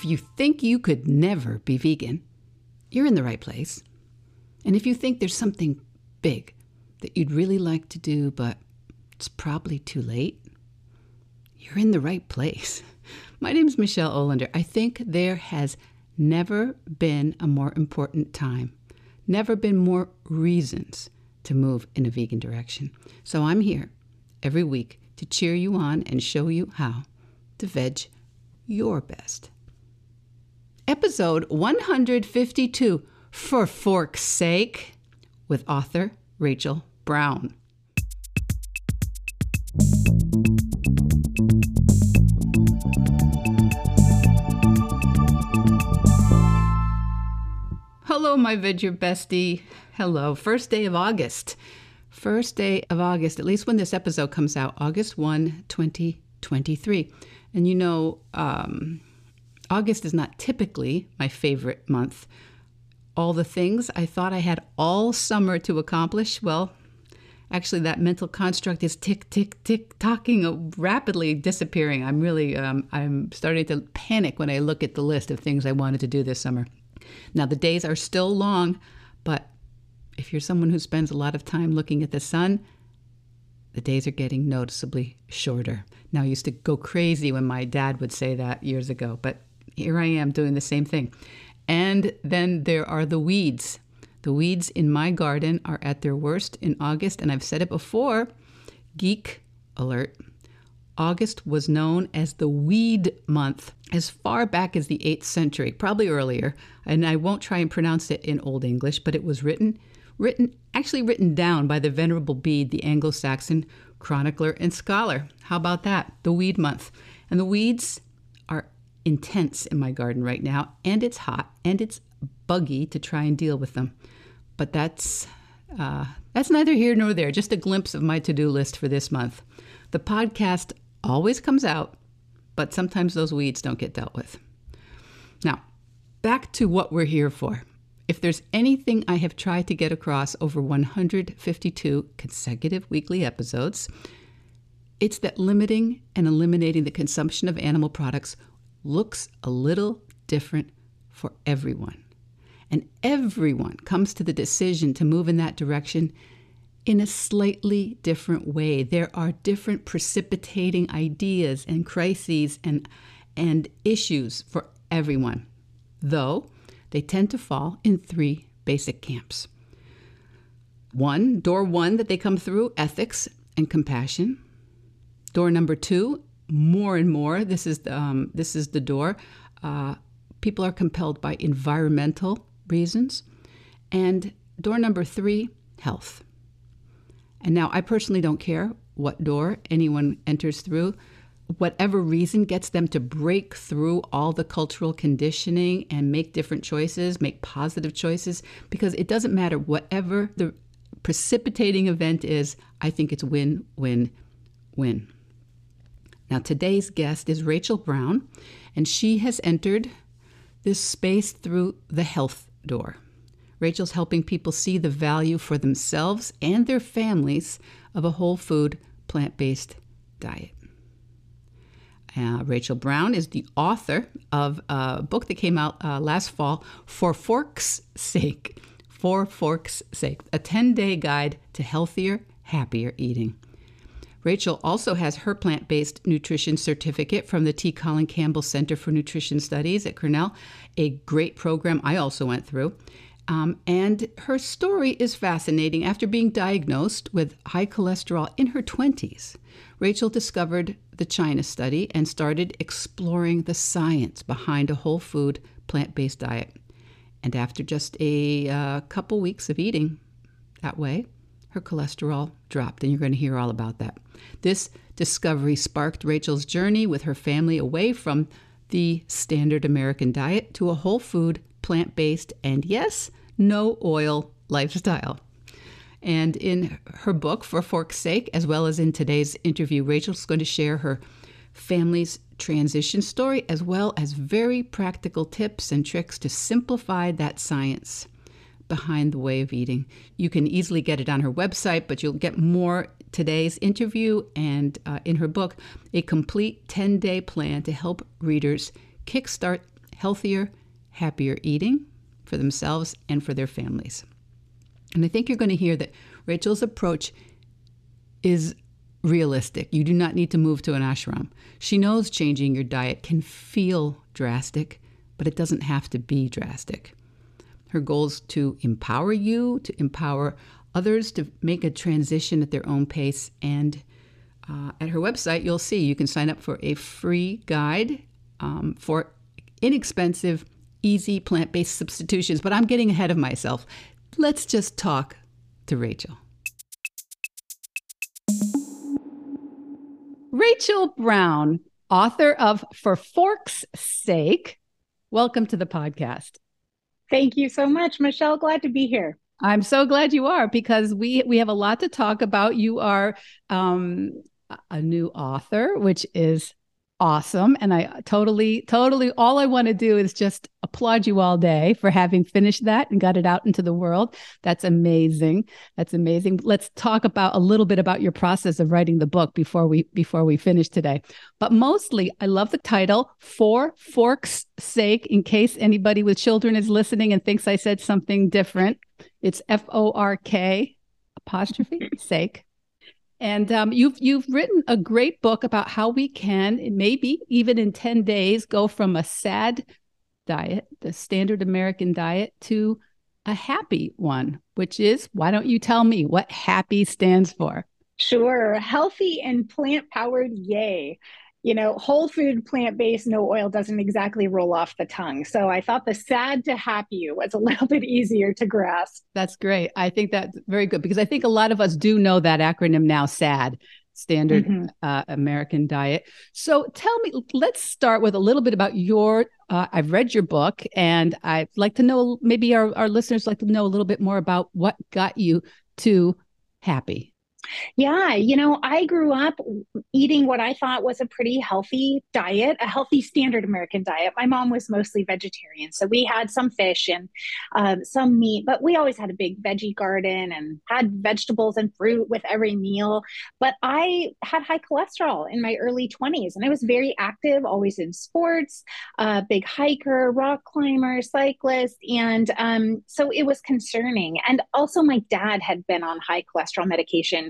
If you think you could never be vegan, you're in the right place. And if you think there's something big that you'd really like to do, but it's probably too late, you're in the right place. My name is Michelle Olander. I think there has never been a more important time, never been more reasons to move in a vegan direction. So I'm here every week to cheer you on and show you how to veg your best. Episode 152 For Fork's Sake with author Rachael Brown. Hello, my Your Bestie. Hello. First day of August. First day of August, at least when this episode comes out, August 1, 2023. And you know, um, August is not typically my favorite month. All the things I thought I had all summer to accomplish, well, actually, that mental construct is tick, tick, tick, tocking, rapidly disappearing. I'm really, um, I'm starting to panic when I look at the list of things I wanted to do this summer. Now, the days are still long, but if you're someone who spends a lot of time looking at the sun, the days are getting noticeably shorter. Now, I used to go crazy when my dad would say that years ago, but here I am doing the same thing. And then there are the weeds. The weeds in my garden are at their worst in August, and I've said it before geek alert. August was known as the weed month as far back as the 8th century, probably earlier, and I won't try and pronounce it in Old English, but it was written written actually written down by the venerable Bede, the Anglo-Saxon chronicler and scholar. How about that? The weed month. And the weeds intense in my garden right now, and it's hot and it's buggy to try and deal with them. But that's uh, that's neither here nor there. Just a glimpse of my to-do list for this month. The podcast always comes out, but sometimes those weeds don't get dealt with. Now, back to what we're here for. If there's anything I have tried to get across over 152 consecutive weekly episodes, it's that limiting and eliminating the consumption of animal products looks a little different for everyone. And everyone comes to the decision to move in that direction in a slightly different way. There are different precipitating ideas and crises and, and issues for everyone, though they tend to fall in three basic camps. One, door one that they come through ethics and compassion. Door number two, more and more, this is the, um, this is the door. Uh, people are compelled by environmental reasons. And door number three, health. And now I personally don't care what door anyone enters through. Whatever reason gets them to break through all the cultural conditioning and make different choices, make positive choices, because it doesn't matter whatever the precipitating event is, I think it's win, win, win. Now, today's guest is Rachael Brown, and she has entered this space through the health door. Rachael's helping people see the value for themselves and their families of a whole food, plant based diet. Uh, Rachael Brown is the author of a book that came out uh, last fall, For Fork's Sake. For Fork's Sake, a 10 day guide to healthier, happier eating. Rachael also has her plant based nutrition certificate from the T. Colin Campbell Center for Nutrition Studies at Cornell, a great program I also went through. Um, and her story is fascinating. After being diagnosed with high cholesterol in her 20s, Rachael discovered the China study and started exploring the science behind a whole food, plant based diet. And after just a uh, couple weeks of eating that way, her cholesterol dropped, and you're going to hear all about that. This discovery sparked Rachael's journey with her family away from the standard American diet to a whole food, plant based, and yes, no oil lifestyle. And in her book, For Fork's Sake, as well as in today's interview, Rachael's going to share her family's transition story, as well as very practical tips and tricks to simplify that science behind the way of eating. You can easily get it on her website, but you'll get more today's interview and uh, in her book, a complete 10 day plan to help readers kickstart healthier, happier eating for themselves and for their families. And I think you're going to hear that Rachael's approach is realistic. You do not need to move to an ashram. She knows changing your diet can feel drastic, but it doesn't have to be drastic. Her goal is to empower you, to empower others to make a transition at their own pace. And uh, at her website, you'll see you can sign up for a free guide um, for inexpensive, easy plant based substitutions. But I'm getting ahead of myself. Let's just talk to Rachael. Rachael Brown, author of For Fork's Sake. Welcome to the podcast. Thank you so much, Michelle. Glad to be here. I'm so glad you are because we we have a lot to talk about. You are um, a new author, which is awesome. And I totally, totally, all I want to do is just applaud you all day for having finished that and got it out into the world. That's amazing. That's amazing. Let's talk about a little bit about your process of writing the book before we before we finish today. But mostly, I love the title "For Fork's Sake." In case anybody with children is listening and thinks I said something different, it's F O R K apostrophe sake and um, you've you've written a great book about how we can maybe even in ten days go from a sad diet, the standard American diet, to a happy one, which is why don't you tell me what happy stands for? Sure, healthy and plant powered, yay you know, whole food, plant based, no oil doesn't exactly roll off the tongue. So I thought the sad to happy was a little bit easier to grasp. That's great. I think that's very good because I think a lot of us do know that acronym now, SAD, Standard mm-hmm. uh, American Diet. So tell me, let's start with a little bit about your. Uh, I've read your book and I'd like to know, maybe our, our listeners like to know a little bit more about what got you to happy. Yeah, you know, I grew up eating what I thought was a pretty healthy diet, a healthy standard American diet. My mom was mostly vegetarian, so we had some fish and um, some meat, but we always had a big veggie garden and had vegetables and fruit with every meal. But I had high cholesterol in my early 20s, and I was very active, always in sports, uh, big hiker, rock climber, cyclist, and um, so it was concerning. And also, my dad had been on high cholesterol medication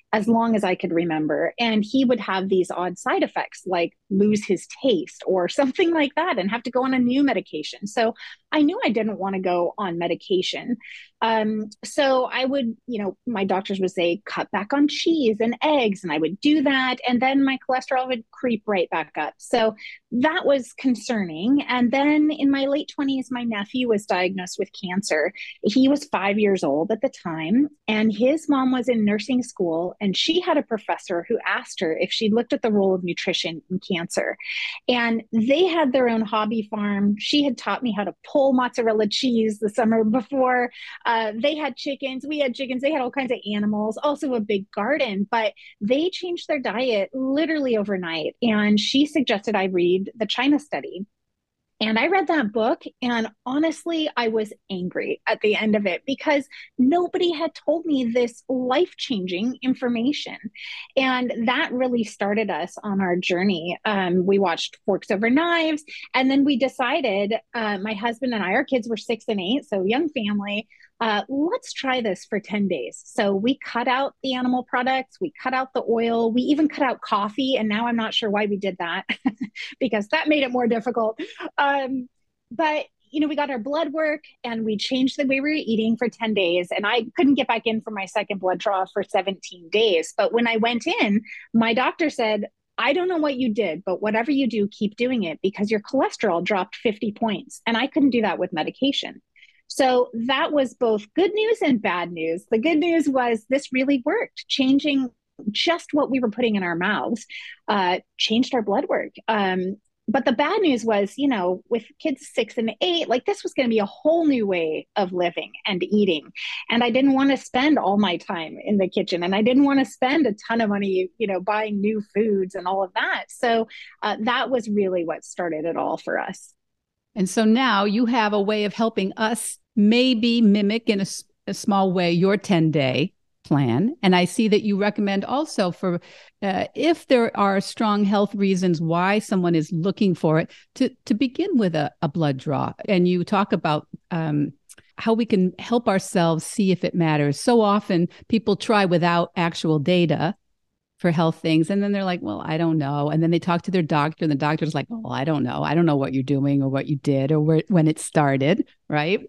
as long as I could remember. And he would have these odd side effects like lose his taste or something like that and have to go on a new medication. So I knew I didn't want to go on medication. Um, so I would, you know, my doctors would say, cut back on cheese and eggs. And I would do that. And then my cholesterol would creep right back up. So that was concerning. And then in my late 20s, my nephew was diagnosed with cancer. He was five years old at the time. And his mom was in nursing school. And she had a professor who asked her if she looked at the role of nutrition in cancer. And they had their own hobby farm. She had taught me how to pull mozzarella cheese the summer before. Uh, they had chickens, we had chickens, they had all kinds of animals, also a big garden, but they changed their diet literally overnight. And she suggested I read the China study. And I read that book, and honestly, I was angry at the end of it because nobody had told me this life changing information. And that really started us on our journey. Um, we watched Forks Over Knives, and then we decided uh, my husband and I, our kids were six and eight, so young family, uh, let's try this for 10 days. So we cut out the animal products, we cut out the oil, we even cut out coffee. And now I'm not sure why we did that because that made it more difficult. Um, but you know, we got our blood work and we changed the way we were eating for 10 days. And I couldn't get back in for my second blood draw for 17 days. But when I went in, my doctor said, I don't know what you did, but whatever you do, keep doing it because your cholesterol dropped 50 points. And I couldn't do that with medication. So that was both good news and bad news. The good news was this really worked, changing just what we were putting in our mouths, uh, changed our blood work. Um, but the bad news was, you know, with kids six and eight, like this was going to be a whole new way of living and eating. And I didn't want to spend all my time in the kitchen and I didn't want to spend a ton of money, you know, buying new foods and all of that. So uh, that was really what started it all for us. And so now you have a way of helping us maybe mimic in a, a small way your 10 day plan. And I see that you recommend also for uh, if there are strong health reasons why someone is looking for it, to, to begin with a, a blood draw. And you talk about um, how we can help ourselves see if it matters. So often people try without actual data for health things. And then they're like, well, I don't know. And then they talk to their doctor, and the doctor's like, oh, I don't know. I don't know what you're doing or what you did or where, when it started. Right.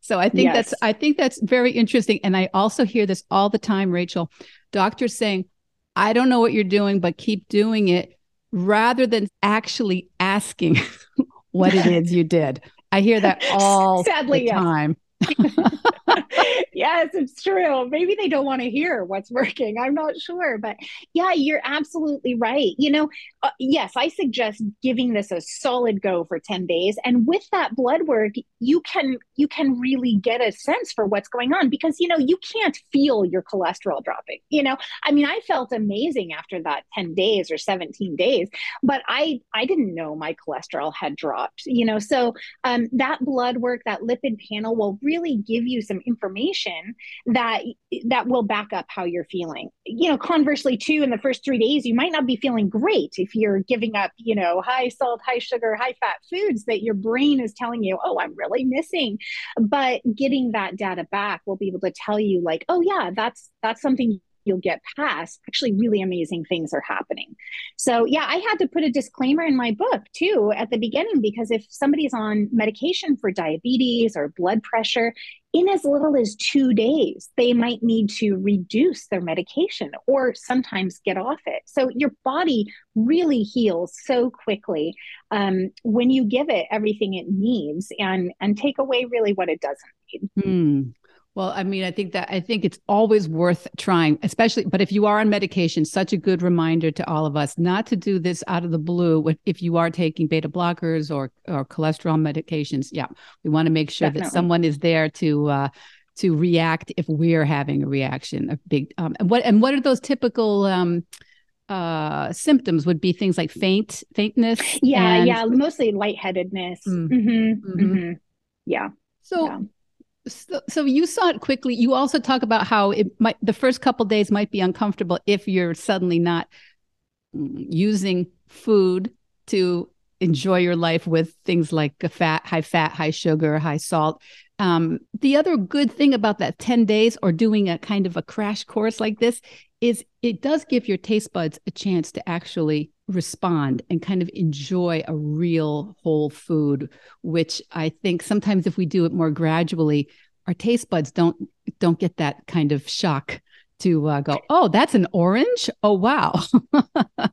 So I think yes. that's I think that's very interesting. And I also hear this all the time, Rachael. Doctors saying, I don't know what you're doing, but keep doing it rather than actually asking what it is you did. I hear that all Sadly, the yes. time. yes, it's true. Maybe they don't want to hear what's working. I'm not sure. But yeah, you're absolutely right. You know, uh, yes, I suggest giving this a solid go for 10 days. And with that blood work, you can you can really get a sense for what's going on because you know, you can't feel your cholesterol dropping. You know, I mean, I felt amazing after that 10 days or 17 days, but I I didn't know my cholesterol had dropped, you know. So um that blood work, that lipid panel will really give you some information that that will back up how you're feeling. You know conversely too in the first three days you might not be feeling great if you're giving up you know high salt high sugar high fat foods that your brain is telling you oh i'm really missing. But getting that data back will be able to tell you like oh yeah that's that's something you'll get past, actually really amazing things are happening. So, yeah, I had to put a disclaimer in my book too at the beginning because if somebody's on medication for diabetes or blood pressure, in as little as two days, they might need to reduce their medication or sometimes get off it. So, your body really heals so quickly um, when you give it everything it needs and, and take away really what it doesn't need. Mm. Well, I mean, I think that I think it's always worth trying, especially, but if you are on medication, such a good reminder to all of us not to do this out of the blue. If you are taking beta blockers or or cholesterol medications, yeah, we want to make sure Definitely. that someone is there to uh, to react if we're having a reaction. A big um, and what and what are those typical um, uh, symptoms? Would be things like faint, faintness. Yeah, and... yeah, mostly lightheadedness. Mm. Mm-hmm, mm-hmm. Mm-hmm. Yeah. So. Yeah so, so you saw it quickly. You also talk about how it might the first couple days might be uncomfortable if you're suddenly not using food to enjoy your life with things like fat, high fat, high sugar, high salt. Um, the other good thing about that 10 days or doing a kind of a crash course like this is it does give your taste buds a chance to actually respond and kind of enjoy a real whole food which i think sometimes if we do it more gradually our taste buds don't don't get that kind of shock to uh, go, oh, that's an orange. Oh, wow.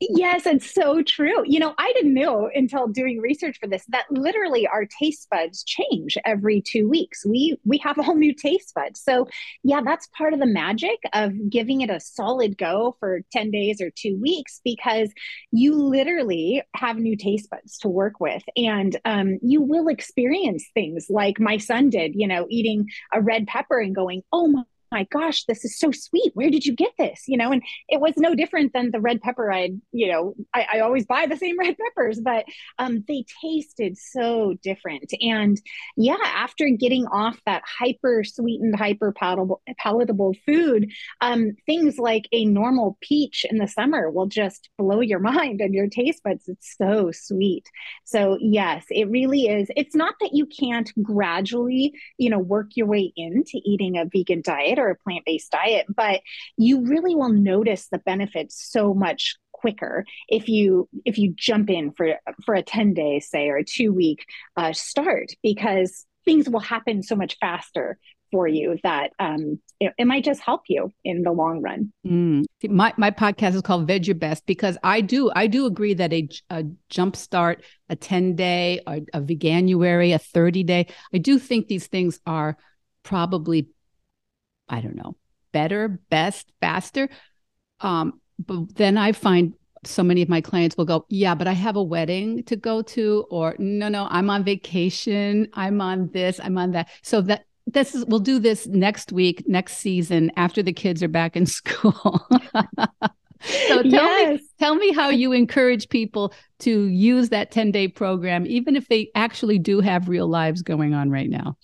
yes, it's so true. You know, I didn't know until doing research for this that literally our taste buds change every two weeks. We we have all new taste buds. So yeah, that's part of the magic of giving it a solid go for 10 days or two weeks because you literally have new taste buds to work with. And um, you will experience things like my son did, you know, eating a red pepper and going, oh my my gosh, this is so sweet. Where did you get this? You know, and it was no different than the red pepper I'd, you know, I, I always buy the same red peppers, but um, they tasted so different. And yeah, after getting off that hyper sweetened, hyper palatable, food, um, things like a normal peach in the summer will just blow your mind and your taste buds. It's so sweet. So yes, it really is. It's not that you can't gradually, you know, work your way into eating a vegan diet or a plant based diet, but you really will notice the benefits so much quicker if you if you jump in for for a 10 day say or a two week uh, start because things will happen so much faster for you that um, it, it, might just help you in the long run. Mm. My my podcast is called Veg Your Best because I do I do agree that a, a jump start, a ten day, a, a veganuary, a thirty day, I do think these things are probably I don't know, better, best, faster. Um, but then I find so many of my clients will go, Yeah, but I have a wedding to go to, or no, no, I'm on vacation. I'm on this, I'm on that. So that this is we'll do this next week, next season, after the kids are back in school. so tell yes. me tell me how you encourage people to use that 10 day program, even if they actually do have real lives going on right now.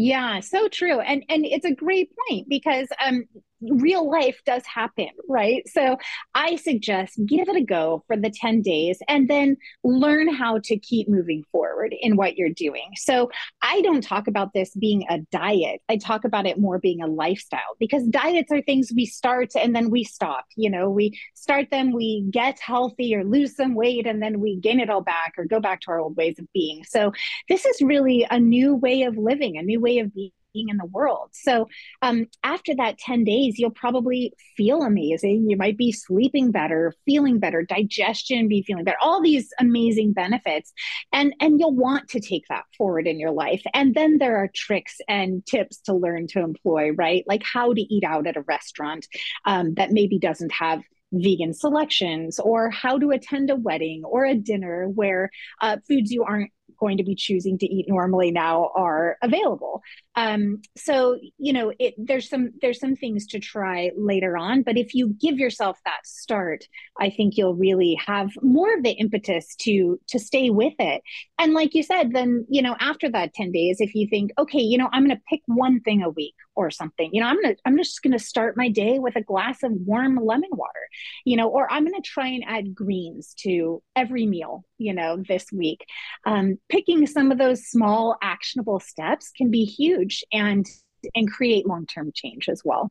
Yeah, so true. And and it's a great point because um real life does happen, right? So I suggest give it a go for the 10 days and then learn how to keep moving forward in what you're doing. So I don't talk about this being a diet. I talk about it more being a lifestyle because diets are things we start and then we stop. You know, we start them, we get healthy or lose some weight, and then we gain it all back or go back to our old ways of being. So this is really a new way of living, a new way of being being in the world. So um, after that 10 days, you'll probably feel amazing. You might be sleeping better, feeling better, digestion be feeling better, all these amazing benefits. And, and you'll want to take that forward in your life. And then there are tricks and tips to learn to employ, right? Like how to eat out at a restaurant um, that maybe doesn't have vegan selections or how to attend a wedding or a dinner where uh, foods you aren't going to be choosing to eat normally now are available. Um, so you know, it, there's some there's some things to try later on, but if you give yourself that start, I think you'll really have more of the impetus to to stay with it. And like you said, then you know, after that ten days, if you think, okay, you know, I'm going to pick one thing a week or something, you know, I'm gonna I'm just to start my day with a glass of warm lemon water, you know, or I'm to try and add greens to every meal, you know, this week. Um, picking some of those small actionable steps can be huge and and create long-term change as well.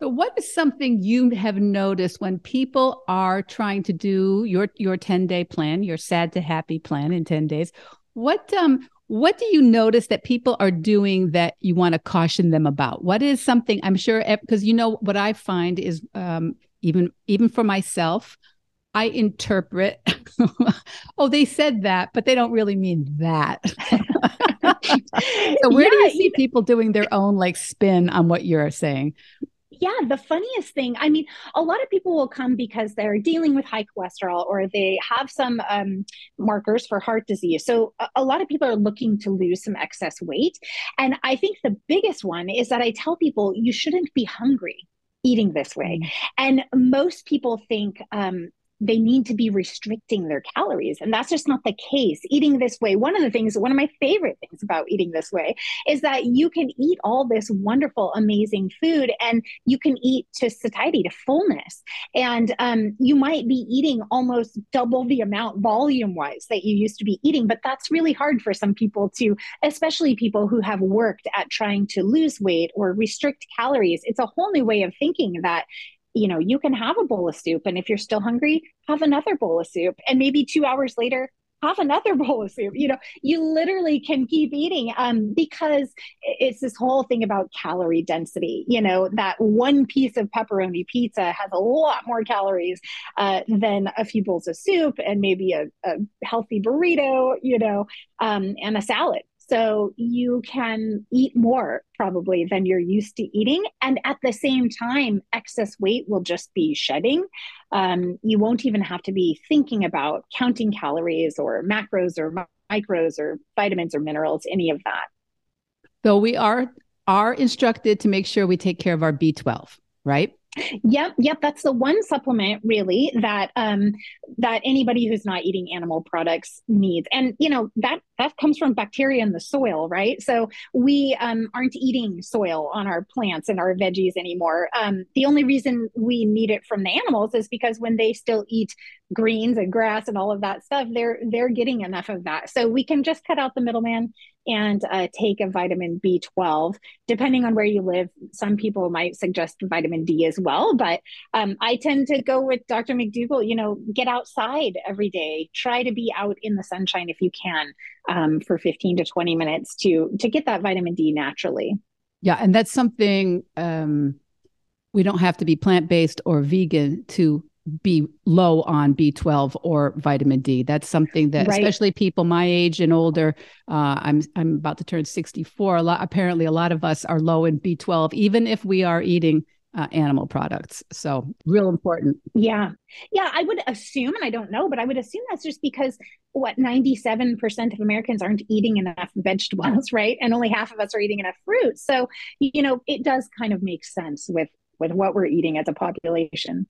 So what is something you have noticed when people are trying to do your your 10-day plan, your sad to happy plan in 10 days? What um what do you notice that people are doing that you want to caution them about? What is something I'm sure because you know what I find is um, even even for myself, I interpret, oh, they said that, but they don't really mean that. so where yeah, do you see people doing their own like spin on what you're saying? Yeah, the funniest thing, I mean, a lot of people will come because they're dealing with high cholesterol or they have some um, markers for heart disease. So a, a, lot of people are looking to lose some excess weight. And I think the biggest one is that I tell people you shouldn't be hungry eating this way. Mm. And most people think um, they need to be restricting their calories. And that's just not the case. Eating this way, one of the things, one of my favorite things about eating this way is that you can eat all this wonderful, amazing food and you can eat to satiety, to fullness. And um, you might be eating almost double the amount volume wise that you used to be eating. But that's really hard for some people to, especially people who have worked at trying to lose weight or restrict calories. It's a whole new way of thinking that you know, you can have a bowl of soup. And if you're still hungry, have another bowl of soup. And maybe two hours later, have another bowl of soup. You know, you literally can keep eating um, because it's this whole thing about calorie density. You know, that one piece of pepperoni pizza has a lot more calories uh, than a few bowls of soup and maybe a, a healthy burrito, you know, um, and a salad. So you can eat more probably than you're used to eating. And at the same time, excess weight will just be shedding. Um, you won't even have to be thinking about counting calories or macros or micros or vitamins or minerals, any of that. So we are are instructed to make sure we take care of our B12, right? Yep, yep. That's the one supplement really that um, that anybody who's not eating animal products needs, and you know that that comes from bacteria in the soil, right? So we um, aren't eating soil on our plants and our veggies anymore. Um, the only reason we need it from the animals is because when they still eat greens and grass and all of that stuff, they're they're getting enough of that. So we can just cut out the middleman and uh, take a vitamin B12. Depending on where you live, some people might suggest vitamin D as well. But um, I tend to go with Dr. McDougall. You know, get outside every day. Try to be out in the sunshine if you can um, for 15 to 20 minutes to to get that vitamin D naturally. Yeah, and that's something um, we don't have to be plant based or vegan to be low on B12 or vitamin D. That's something that, right. especially people my age and older, uh, I'm I'm about to turn 64. A lot apparently, a lot of us are low in B12, even if we are eating uh, animal products. So, real important. Yeah. Yeah. I would assume, and I don't know, but I would assume that's just because what 97% of Americans aren't eating enough vegetables, right? And only half of us are eating enough fruit. So, you know, it does kind of make sense with with what we're eating as a population.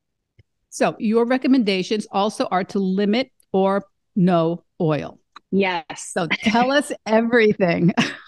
So, your recommendations also are to limit or no oil. Yes. So, tell us everything.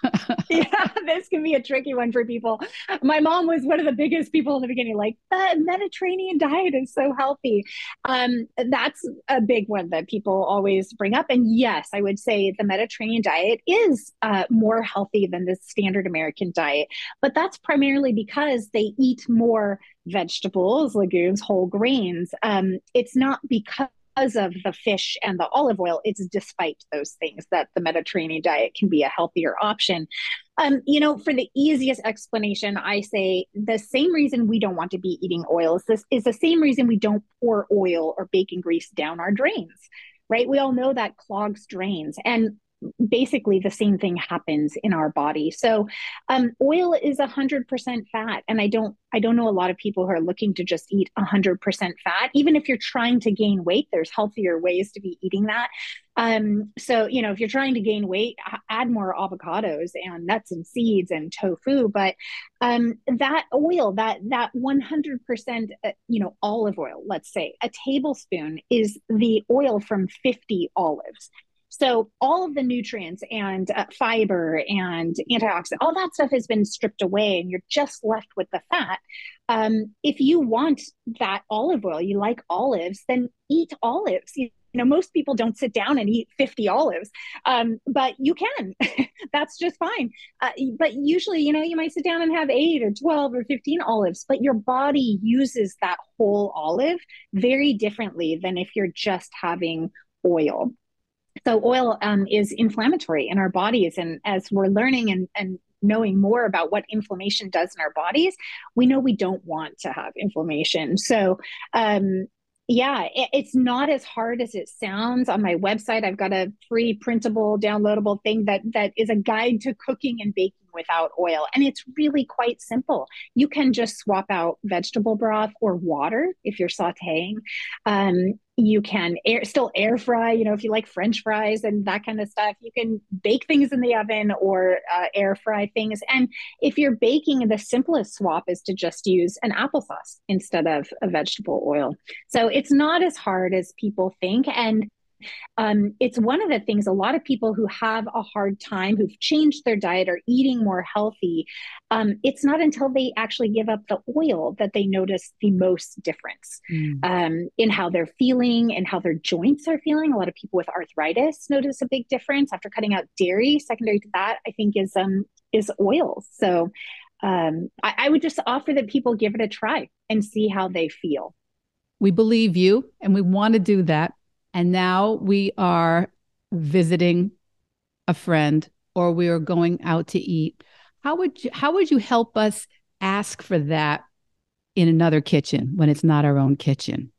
yeah, this can be a tricky one for people. My mom was one of the biggest people in the beginning, like the Mediterranean diet is so healthy. Um, that's a big one that people always bring up. And yes, I would say the Mediterranean diet is uh, more healthy than the standard American diet, but that's primarily because they eat more vegetables, legumes, whole grains. Um, it's not because because of the fish and the olive oil, it's despite those things that the Mediterranean diet can be a healthier option. Um, you know, for the easiest explanation, I say the same reason we don't want to be eating oils this is the same reason we don't pour oil or bacon grease down our drains, right? We all know that clogs drains. And basically the same thing happens in our body. So um, oil is 100% fat and i don't i don't know a lot of people who are looking to just eat 100% fat. Even if you're trying to gain weight there's healthier ways to be eating that. Um, so you know if you're trying to gain weight add more avocados and nuts and seeds and tofu but um, that oil that that 100% uh, you know olive oil let's say a tablespoon is the oil from 50 olives so all of the nutrients and uh, fiber and antioxidant, all that stuff has been stripped away, and you're just left with the fat. Um, if you want that olive oil, you like olives, then eat olives. You, know, most people don't sit down and eat 50 olives, um, but you can. That's just fine. Uh, but usually, you know, you might sit down and have eight or 12 or 15 olives, but your body uses that whole olive very differently than if you're just having oil so oil um, is inflammatory in our bodies and as we're learning and, and knowing more about what inflammation does in our bodies we know we don't want to have inflammation. So um, yeah it, it's not as hard as it sounds. On my website i've got a free printable downloadable thing that that is a guide to cooking and baking without oil. And it's really quite simple. You can just swap out vegetable broth or water if you're sauteing. Um, you can air, still air fry you know if you like french fries and that kind of stuff you can bake things in the oven or uh, air fry things. And if you're baking the simplest swap is to just use an applesauce instead of a vegetable oil. So it's not as hard as people think. And um, it's one of the things a lot of people who have a hard time, who've changed their diet or eating more healthy, um, it's not until they actually give up the oil that they notice the most difference mm. um, in how they're feeling and how their joints are feeling. A lot of people with arthritis notice a big difference after cutting out dairy. Secondary to that, I think, is um, is oils. So um, I, I would just offer that people give it a try and see how they feel. We believe you, and we want to do that and now we are visiting a friend or we are going out to eat how would you how would you help us ask for that in another kitchen when it's not our own kitchen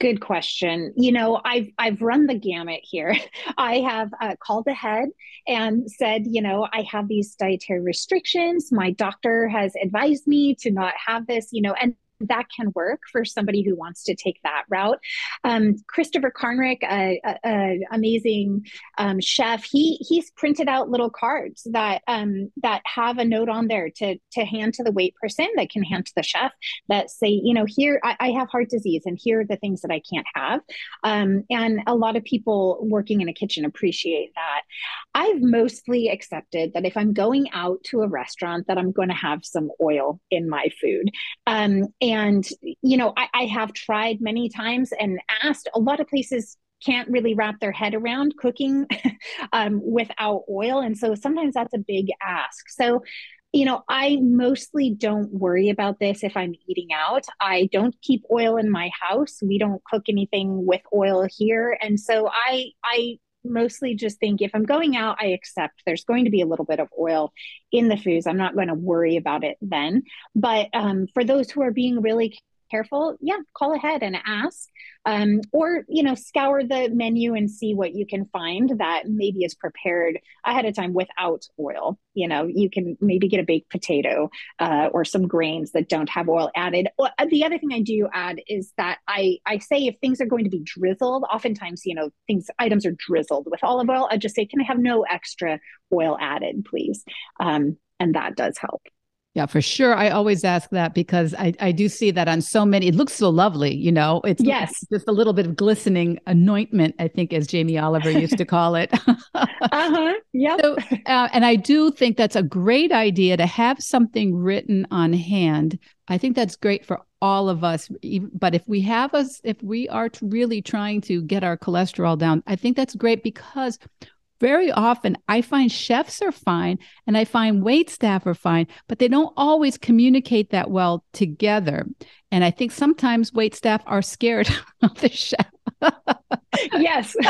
Good question. You know, I've I've run the gamut here. I have uh, called ahead and said, you know, I have these dietary restrictions. My doctor has advised me to not have this. You know, and that can work for somebody who wants to take that route. Um, Christopher Carnrick, an amazing um, chef, he he's printed out little cards that um, that have a note on there to to hand to the wait person that can hand to the chef that say, you know, here I, I have heart disease and here are the things that I can't have. Um, and a lot of people working in a kitchen appreciate that. I've mostly accepted that if I'm going out to a restaurant, that I'm going to have some oil in my food. And, you know, I, I have tried many times and asked a lot of places can't really wrap their head around cooking um, without oil. And so sometimes that's a big ask. So, you know, I mostly don't worry about this if I'm eating out. I don't keep oil in my house. We don't cook anything with oil here. And so I I mostly just think if I'm going out, I accept there's going to be a little bit of oil in the foods. I'm not going to worry about it then. But um, for those who are being really careful, yeah, call ahead and ask. Um, or, you know, scour the menu and see what you can find that maybe is prepared ahead of time without oil. You know, you can maybe get a baked potato uh, or some grains that don't have oil added. Uh, the other thing I do add is that I, I say if things are going to be drizzled, oftentimes, you know, things, items are drizzled with olive oil. I just say, can I have no extra oil added, please? Um, and that does help. Yeah, for sure. I always ask that because I, I do see that on so many. It looks so lovely, you know. It's yes, just a little bit of glistening anointment, I think, as Jamie Oliver used to call it. uh huh. Yeah. So, uh, and I do think that's a great idea to have something written on hand. I think that's great for all of us. But if we have us, if we are really trying to get our cholesterol down, I think that's great because very often I find chefs are fine and I find wait staff are fine, but they don't always communicate that well together. And I think sometimes wait staff are scared of the chef. yes,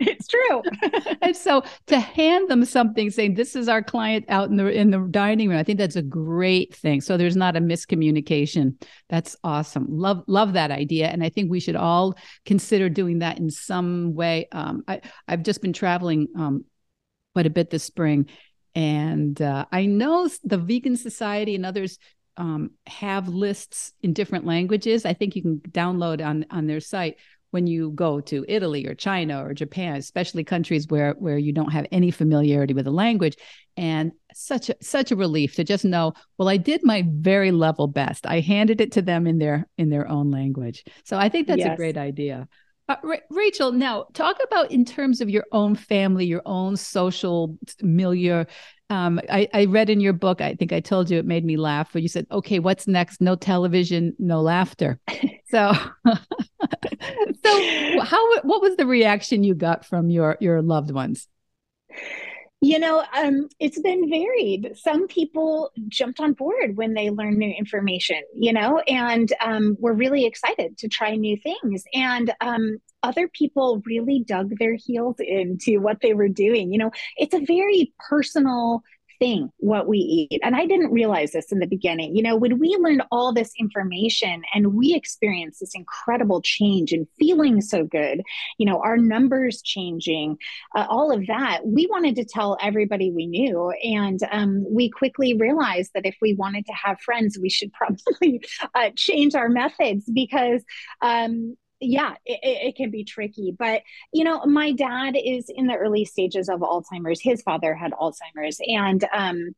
it's true. and so to hand them something saying this is our client out in the in the dining room, I think that's a great thing. So there's not a miscommunication. That's awesome. Love love that idea, and I think we should all consider doing that in some way. Um, I I've just been traveling um, quite a bit this spring, and uh, I know the Vegan Society and others um, have lists in different languages. I think you can download on on their site when you go to Italy or China or Japan, especially countries where where you don't have any familiarity with the language. And such a such a relief to just know, well, I did my very level best. I handed it to them in their in their own language. So I think that's yes. a great idea. Uh, Ra- Rachael, now talk about in terms of your own family, your own social milieu. Um, I, I, read in your book, I think I told you it made me laugh, but you said, okay, what's next? No television, no laughter. So, so how, what was the reaction you got from your, your loved ones? You know, um, it's been varied. Some people jumped on board when they learned new information, you know, and um, were really excited to try new things. And um, other people really dug their heels into what they were doing. You know, it's a very personal thing what we eat. And I didn't realize this in the beginning. You know, when we learned all this information and we experienced this incredible change and feeling so good, you know, our numbers changing, uh, all of that, we wanted to tell everybody we knew. And um, we quickly realized that if we wanted to have friends, we should probably uh, change our methods because um, yeah it, it, can be tricky but you know my dad is in the early stages of alzheimer's his father had alzheimer's and um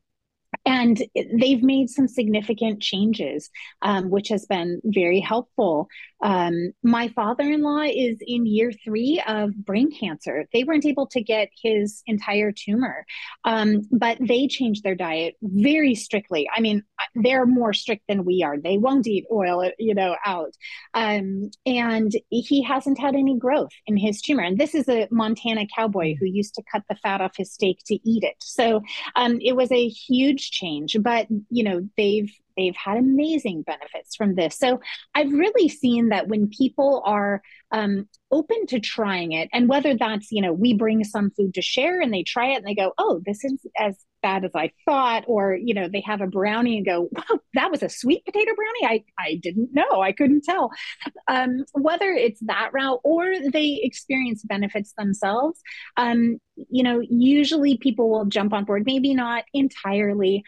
and they've made some significant changes, um, which has been very helpful. Um, my father in law is in year three of brain cancer. They weren't able to get his entire tumor, um, but they changed their diet very strictly. I mean, they're more strict than we are. They won't eat oil, you know, out. Um, and he hasn't had any growth in his tumor. And this is a Montana cowboy who used to cut the fat off his steak to eat it. So um, it was a huge change, but you know, they've they've had amazing benefits from this. So I've really seen that when people are um, open to trying it, and whether that's, you know, we bring some food to share and they try it and they go, oh, this is as bad as I thought, or, you know, they have a brownie and go, wow, that was a sweet potato brownie. I, I didn't know, I couldn't tell. Um, whether it's that route or they experience benefits themselves, um, you know, usually people will jump on board, maybe not entirely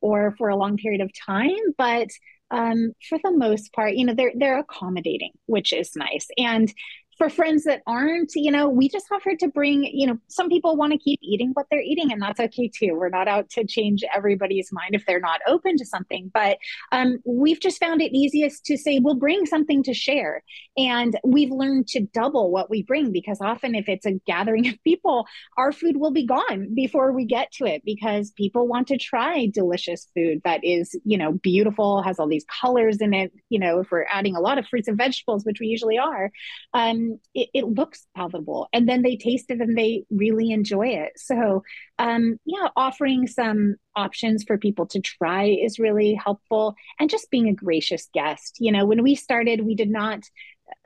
or for a long period of time, but um, for the most part, you know, they're they're accommodating, which is nice. And for friends that aren't, you know, we just offer to bring, you know, some people want to keep eating what they're eating, and that's okay too. We're not out to change everybody's mind if they're not open to something, but um, we've just found it easiest to say, we'll bring something to share. And we've learned to double what we bring because often if it's a gathering of people, our food will be gone before we get to it because people want to try delicious food that is, you know, beautiful, has all these colors in it. You know, if we're adding a lot of fruits and vegetables, which we usually are, um, it, it, looks palatable and then they taste it and they really enjoy it. So um, yeah offering some options for people to try is really helpful and just being a gracious guest. You know when we started we did not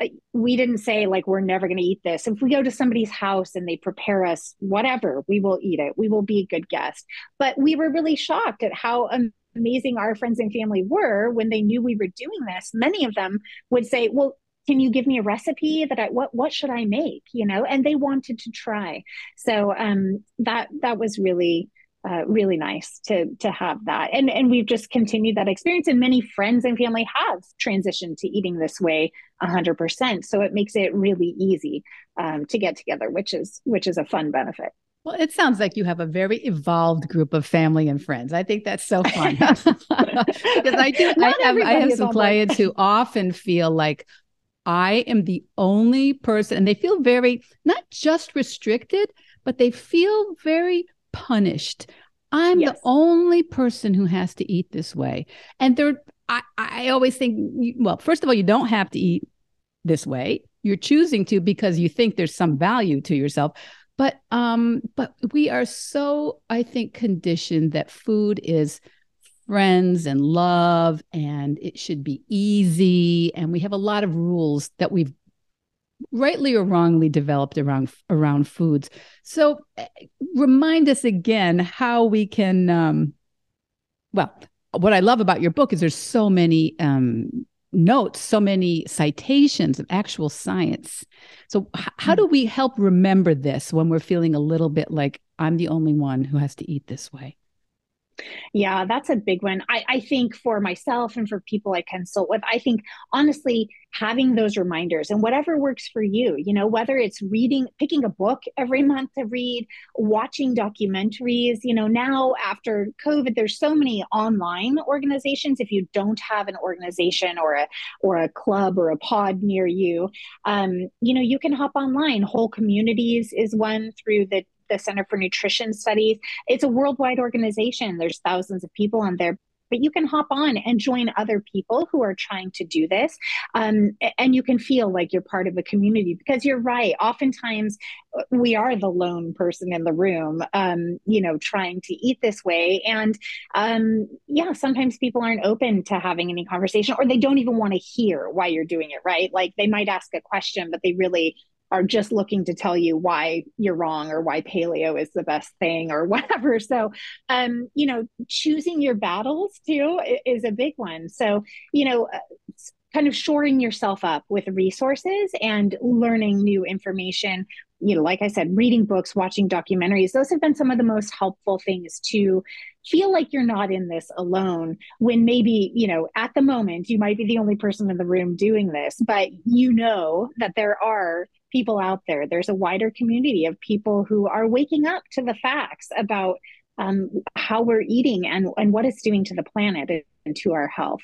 uh, we didn't say like we're never going to eat this. If we go to somebody's house and they prepare us whatever we will eat it. We will be a good guest. But we were really shocked at how amazing our friends and family were when they knew we were doing this. Many of them would say well can you give me a recipe that I what what should I make? You know, and they wanted to try. So um, that that was really uh, really nice to to have that and and we've just continued that experience and many friends and family have transitioned to eating this way 100% so it makes it really easy um, to get together which is which is a fun benefit Well, it sounds like you have a very evolved group of family and friends. I think that's so fun because I do. I have I have some clients who often feel like I am the only person, and they feel very not just restricted, but they feel very punished. I'm yes. the only person who has to eat this way, and they're. I I always think, well, first of all, you don't have to eat this way. You're choosing to because you think there's some value to yourself but um but we are so i think conditioned that food is friends and love and it should be easy and we have a lot of rules that we've rightly or wrongly developed around around foods so eh, remind us again how we can um well what i love about your book is there's so many um notes, so many citations of actual science. So, h- how do we help remember this when we're feeling a little bit like I'm the only one who has to eat this way? Yeah, that's a big one. I, I think for myself and for people I consult with, I think honestly, having those reminders and whatever works for you, you know, whether it's reading, picking a book every month to read, watching documentaries, you know, now after COVID, there's so many online organizations. If you don't have an organization or a or a club or a pod near you, um, you know, you can hop online. Whole Communities is one through the the Center for Nutrition Studies. It's a worldwide organization. There's thousands of people on there, but you can hop on and join other people who are trying to do this. Um, and you can feel like you're part of a community because you're right. Oftentimes, uh, we are the lone person in the room, um, you know, trying to eat this way. And um, yeah, sometimes people aren't open to having any conversation or they don't even want to hear why you're doing it, right? Like they might ask a question, but they really are just looking to tell you why you're wrong or why paleo is the best thing or whatever. So, um, you know, choosing your battles too is a big one. So, you know, uh, kind of shoring yourself up with resources and learning new information you know like i said reading books watching documentaries those have been some of the most helpful things to feel like you're not in this alone when maybe you know at the moment you might be the only person in the room doing this but you know that there are people out there. There's a wider community of people who are waking up to the facts about um, how we're eating and, and what it's doing to the planet and to our health.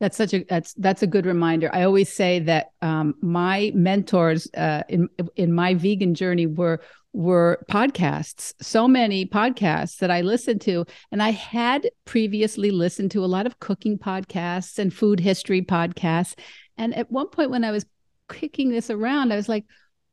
That's such a that's that's a good reminder. I always say that um, my mentors uh, in in my vegan journey were were podcasts. So many podcasts that I listened to, and I had previously listened to a lot of cooking podcasts and food history podcasts. And at one point, when I was kicking this around, I was like,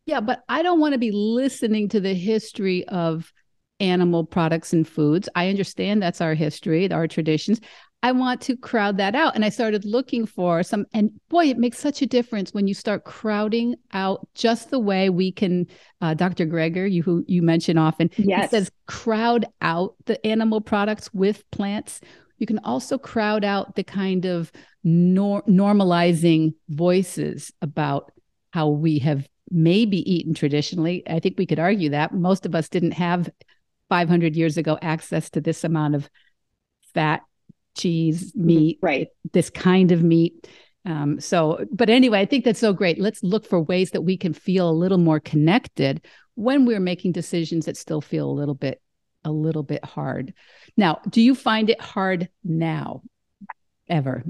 yeah, but I don't want to be listening to the history of animal products and foods. I understand that's our history, our traditions. I want to crowd that out. And I started looking for some, and boy, it makes such a difference when you start crowding out just the way we can. Uh, Dr. Greger, you who you mention often, yes. he says crowd out the animal products with plants. You can also crowd out the kind of nor- normalizing voices about how we have maybe eaten traditionally. I think we could argue that most of us didn't have 500 years ago access to this amount of fat, cheese, mm-hmm. meat, right? This kind of meat. Um, so, but anyway, I think that's so great. Let's look for ways that we can feel a little more connected when we're making decisions that still feel a little bit, a little bit hard. Now, do you find it hard now? ever?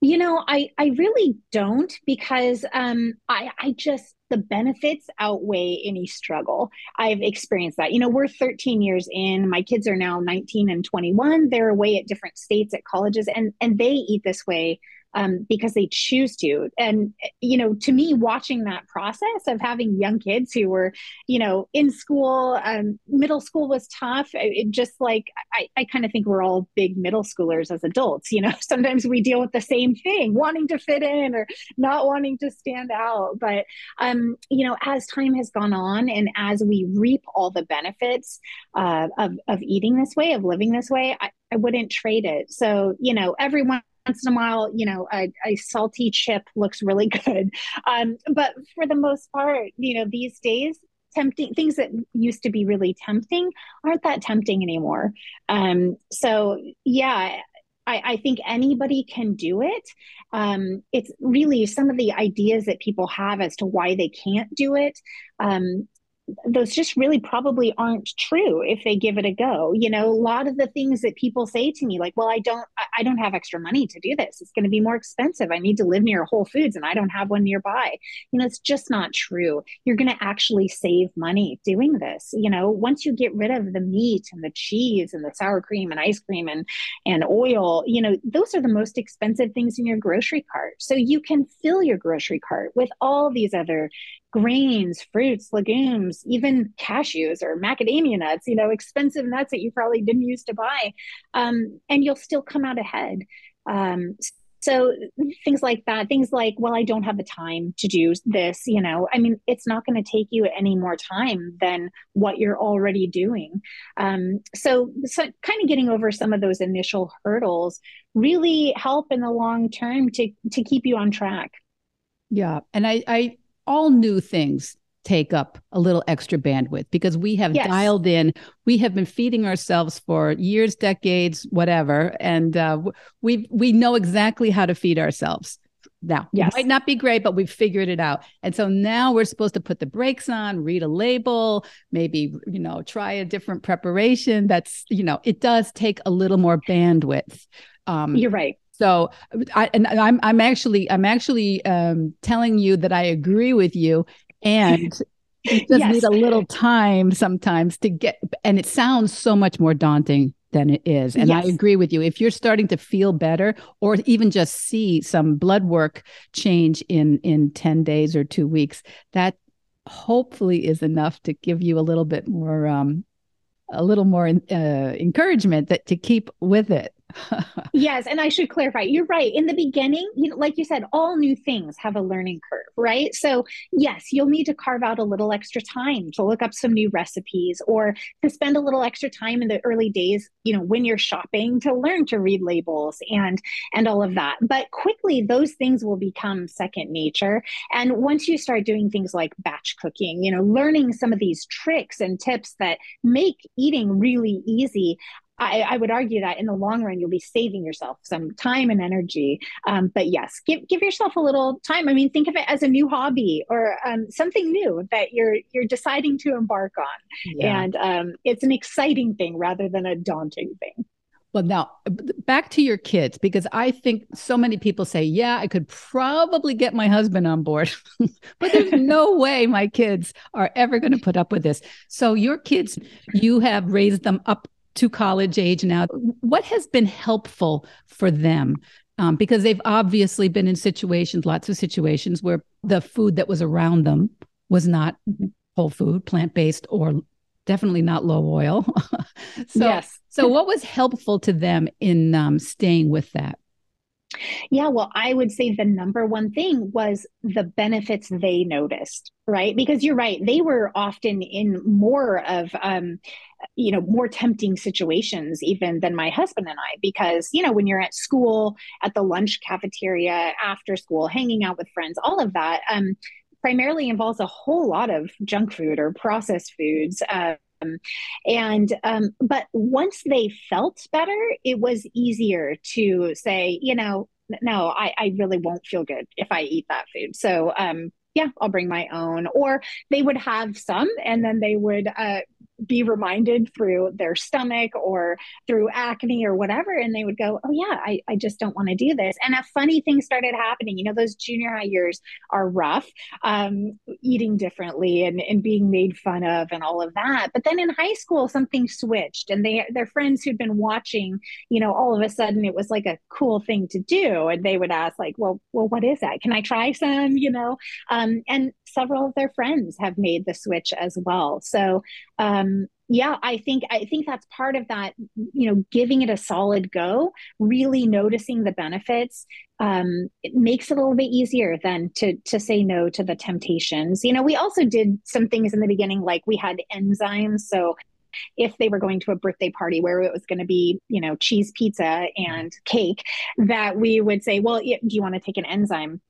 You know, I I really don't because um I I just the benefits outweigh any struggle. I've experienced that. You know, we're 13 years in. My kids are now 19 and 21. They're away at different states at colleges and and they eat this way um, because they choose to. And, you know, to me, watching that process of having young kids who were, you know, in school, um, middle school was tough. It just like, I, I kind of think we're all big middle schoolers as adults. You know, sometimes we deal with the same thing, wanting to fit in or not wanting to stand out. But, um, you know, as time has gone on and as we reap all the benefits uh, of, of eating this way, of living this way, I, I wouldn't trade it. So, you know, everyone once in a while, you know, a, a salty chip looks really good. Um, but for the most part, you know, these days, tempting things that used to be really tempting aren't that tempting anymore. Um, so yeah, I, I, think anybody can do it. Um, it's really some of the ideas that people have as to why they can't do it. Um, those just really probably aren't true if they give it a go. You know a lot of the things that people say to me like well i don't i don't have extra money to do this. It's going to be more expensive. I need to live near whole foods and i don't have one nearby. You know it's just not true. You're going to actually save money doing this. You know once you get rid of the meat and the cheese and the sour cream and ice cream and and oil you know those are the most expensive things in your grocery cart. So you can fill your grocery cart with all these other grains, fruits, legumes, even cashews or macadamia nuts, you know, expensive nuts that you probably didn't used to buy. Um, and you'll still come out ahead. Um, so things like that, things like, well, I don't have the time to do this, you know, I mean, it's not going to take you any more time than what you're already doing. Um, so, so kind of getting over some of those initial hurdles really help in the long term to to keep you on track. Yeah. And I, I all new things take up a little extra bandwidth because we have yes. dialed in. We have been feeding ourselves for years decades whatever. And uh, we we know exactly how to feed ourselves. Now yes. it might not be great but we've figured it out. And so now we're supposed to put the brakes on read a label maybe you know try a different preparation. That's you know it does take a little more bandwidth. Um, you're right so I and I'm I'm actually I'm actually um, telling you that I agree with you and you just yes. need a little time sometimes to get and it sounds so much more daunting than it is and yes. i agree with you if you're starting to feel better or even just see some blood work change in in 10 days or 2 weeks that hopefully is enough to give you a little bit more um a little more uh, encouragement that to keep with it yes, and I should clarify. You're right. In the beginning, you know, like you said, all new things have a learning curve, right? So, yes, you'll need to carve out a little extra time to look up some new recipes or to spend a little extra time in the early days, you know, when you're shopping to learn to read labels and and all of that. But quickly those things will become second nature. And once you start doing things like batch cooking, you know, learning some of these tricks and tips that make eating really easy, I, I, would argue that in the long run you'll be saving yourself some time and energy. Um, but yes, give give yourself a little time. I mean, think of it as a new hobby or um, something new that you're you're deciding to embark on, yeah. and um, it's an exciting thing rather than a daunting thing. Well, now back to your kids, because I think so many people say, yeah, I could probably get my husband on board, but there's no way my kids are ever going to put up with this. So, your kids, you have raised them up to college age now. What has been helpful for them? Um, because they've obviously been in situations, lots of situations where the food that was around them was not whole food, plant based, or definitely not low oil. so, yes. so what was helpful to them in um, staying with that? Yeah, well, I would say the number one thing was the benefits they noticed, right? Because you're right, they were often in more of, um, you know, more tempting situations even than my husband and I, because, you know, when you're at school, at the lunch cafeteria, after school, hanging out with friends, all of that um, primarily involves a whole lot of junk food or processed foods. Uh, and um, but once they felt better, it was easier to say, you know, no, I, I really won't feel good if I eat that food. So um, yeah, I'll bring my own. Or they would have some and then they would uh, be reminded through their stomach or through acne or whatever and they would go oh yeah i, I just don't want to do this. And a funny thing started happening you know those junior high years are rough um, eating differently and, and being made fun of and all of that. But then in high school something switched and they their friends who'd been watching you know all of a sudden it was like a cool thing to do and they would ask like well well what is that? Can i try some? You know? Um, and several of their friends have made the switch as well. So um, yeah i think i think that's part of that you know giving it a solid go really noticing the benefits um, it makes it a little bit easier than to to say no to the temptations. You know we also did some things in the beginning like we had enzymes. So if they were going to a birthday party where it was going to be, you know, cheese pizza and cake, that we would say, well, do you want to take an enzyme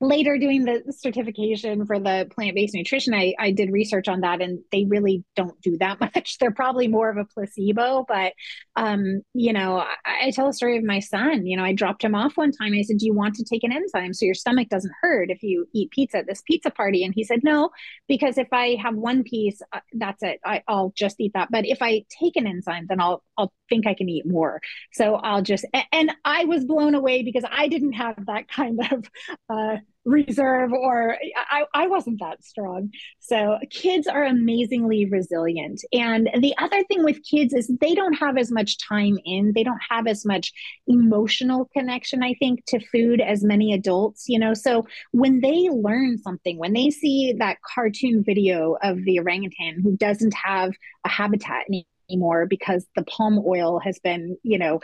later doing the certification for the plant-based nutrition I, I did research on that and they really don't do that much. They're probably more of a placebo but um, you know I, I, tell a story of my son. You know i dropped him off one time i said do you want to take an enzyme so your stomach doesn't hurt if you eat pizza at this pizza party? And he said no because if i have one piece uh, that's it. I, i'll just eat that. But if i take an enzyme then i'll i'll think i can eat more. So i'll just and i was blown away because i didn't have that kind of uh, reserve or I, I wasn't that strong. So kids are amazingly resilient. And the other thing with kids is they don't have as much time in. They don't have as much emotional connection i think to food as many adults you know? So when they learn something when they see that cartoon video of the orangutan who doesn't have a habitat anymore because the palm oil has been, you know,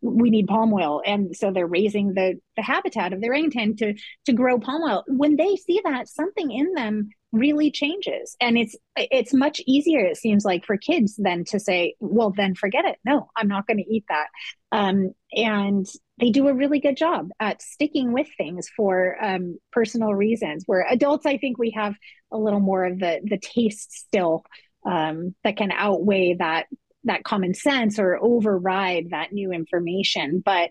we need palm oil. And so they're raising the, the habitat of the orangutan to, to grow palm oil. When they see that, something in them really changes. And it's it's much easier, it seems like, for kids than to say, well, then forget it. No, I'm not going to eat that. Um, and they do a really good job at sticking with things for um, personal reasons. Where adults, I think we have a little more of the the taste still um, that can outweigh that that common sense or override that new information but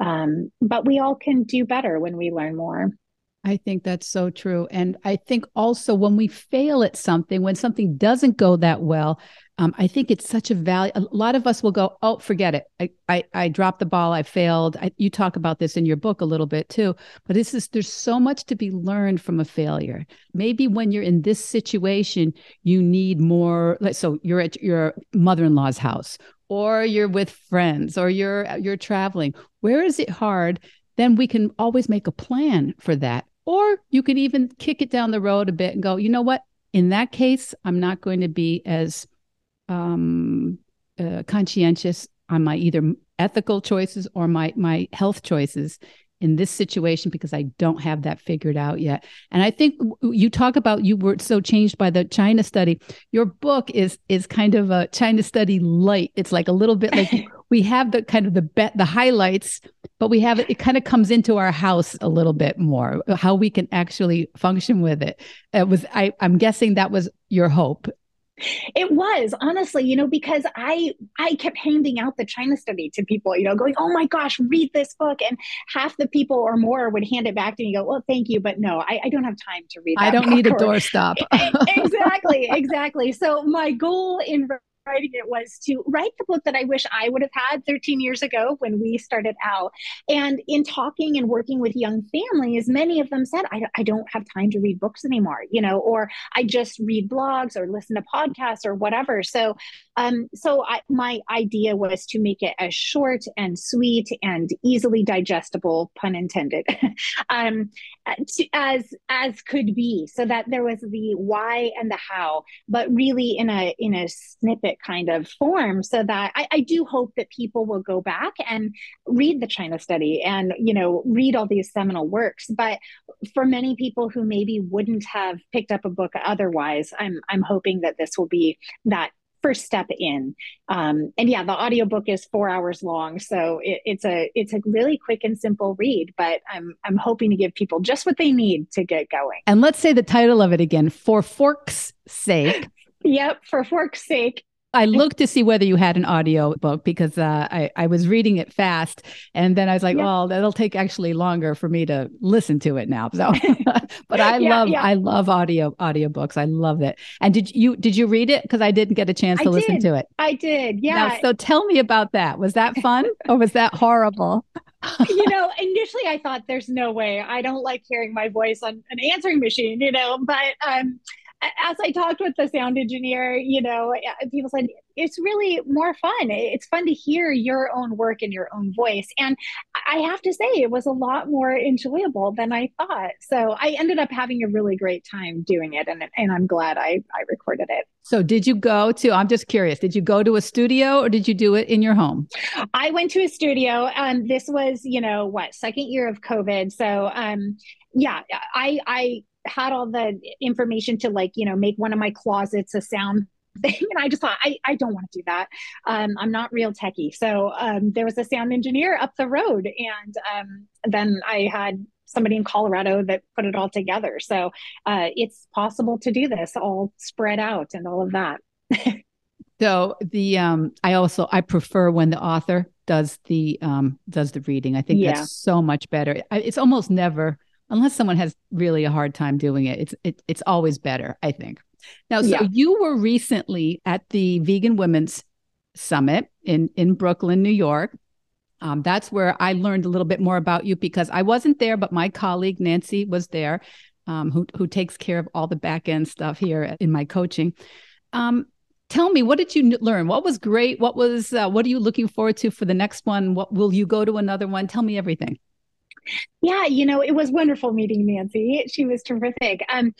um, but we all can do better when we learn more I think that's so true. And I think also when we fail at something, when something doesn't go that well, um, I think it's such a value. A lot of us will go, "Oh, forget it. I I, I dropped the ball. I failed." I, you talk about this in your book a little bit too. But this is there's so much to be learned from a failure. Maybe when you're in this situation, you need more. Like, so you're at your mother-in-law's house, or you're with friends, or you're you're traveling. Where is it hard? Then we can always make a plan for that or you could even kick it down the road a bit and go, you know what? In that case, I'm not going to be as um, uh, conscientious on my either ethical choices or my my health choices in this situation because I don't have that figured out yet. And I think you talk about you were so changed by the China study. Your book is is kind of a China study light. It's like a little bit like we have the kind of the bet the highlights, but we have it, it kind of comes into our house a little bit more how we can actually function with it. It was I I'm guessing that was your hope it was honestly, you know, because I I kept handing out the China study to people, you know, going, "Oh my gosh, read this book," and half the people or more would hand it back to me. And go, "Well, thank you, but no, I, I don't have time to read." I don't need a doorstop. exactly, exactly. So my goal in writing it was to write the book that I wish I would have had 13 years ago when we started out. And in talking and working with young families, many of them said, I, I don't have time to read books anymore, you know, or I just read blogs or listen to podcasts or whatever. So, um, so I, my idea was to make it as short and sweet and easily digestible, pun intended, um, to, as as could be, so that there was the why and the how, but really in a in a snippet kind of form so that I, I do hope that people will go back and read the China study and, you know, read all these seminal works. But for many people who maybe wouldn't have picked up a book otherwise, I'm, I'm hoping that this will be that first step in. Um, and yeah the audiobook is four hours long so it, it's a it's a really quick and simple read but i'm i'm hoping to give people just what they need to get going. And let's say the title of it again for fork's sake. Yep for fork's sake I looked to see whether you had an audio book because uh, I, I was reading it fast. And then I was like, yeah. well, that'll take actually longer for me to listen to it now. So, but I yeah, love, yeah. I love audio, audio books. I love it. And did you, did you read it? Cause I didn't get a chance to I listen did. to it. I did. Yeah. Now, so tell me about that. Was that fun or was that horrible? you know, initially I thought there's no way. I don't like hearing my voice on an answering machine, you know, but um as I talked with the sound engineer, you know, people said it's really more fun. It's fun to hear your own work in your own voice. And I have to say, it was a lot more enjoyable than I thought. So I ended up having a really great time doing it. And, and I'm glad I, I recorded it. So did you go to, I'm just curious, did you go to a studio or did you do it in your home? I went to a studio. Um, this was, you know, what, second year of COVID. So, um, yeah, I, I, had all the information to like you know make one of my closets a sound thing and i just thought i, I don't want to do that um, i'm not real techie so um, there was a sound engineer up the road and um, then i had somebody in Colorado that put it all together. So uh, it's possible to do this all spread out and all of that. so the um, I also I prefer when the author does the um, does the reading. I think yeah. that's so much better. I, it's almost never unless someone has really a hard time doing it. It's it, it's always better. I think. Now, so yeah. you were recently at the Vegan Women's Summit in in Brooklyn, New York. Um, that's where I learned a little bit more about you because I wasn't there, but my colleague Nancy was there, um, who who takes care of all the back end stuff here in my coaching. Um, tell me, what did you learn? What was great? What was uh, what are you looking forward to for the next one? What will you go to another one? Tell me everything. Yeah, you know, it was wonderful meeting Nancy. She was terrific. Um,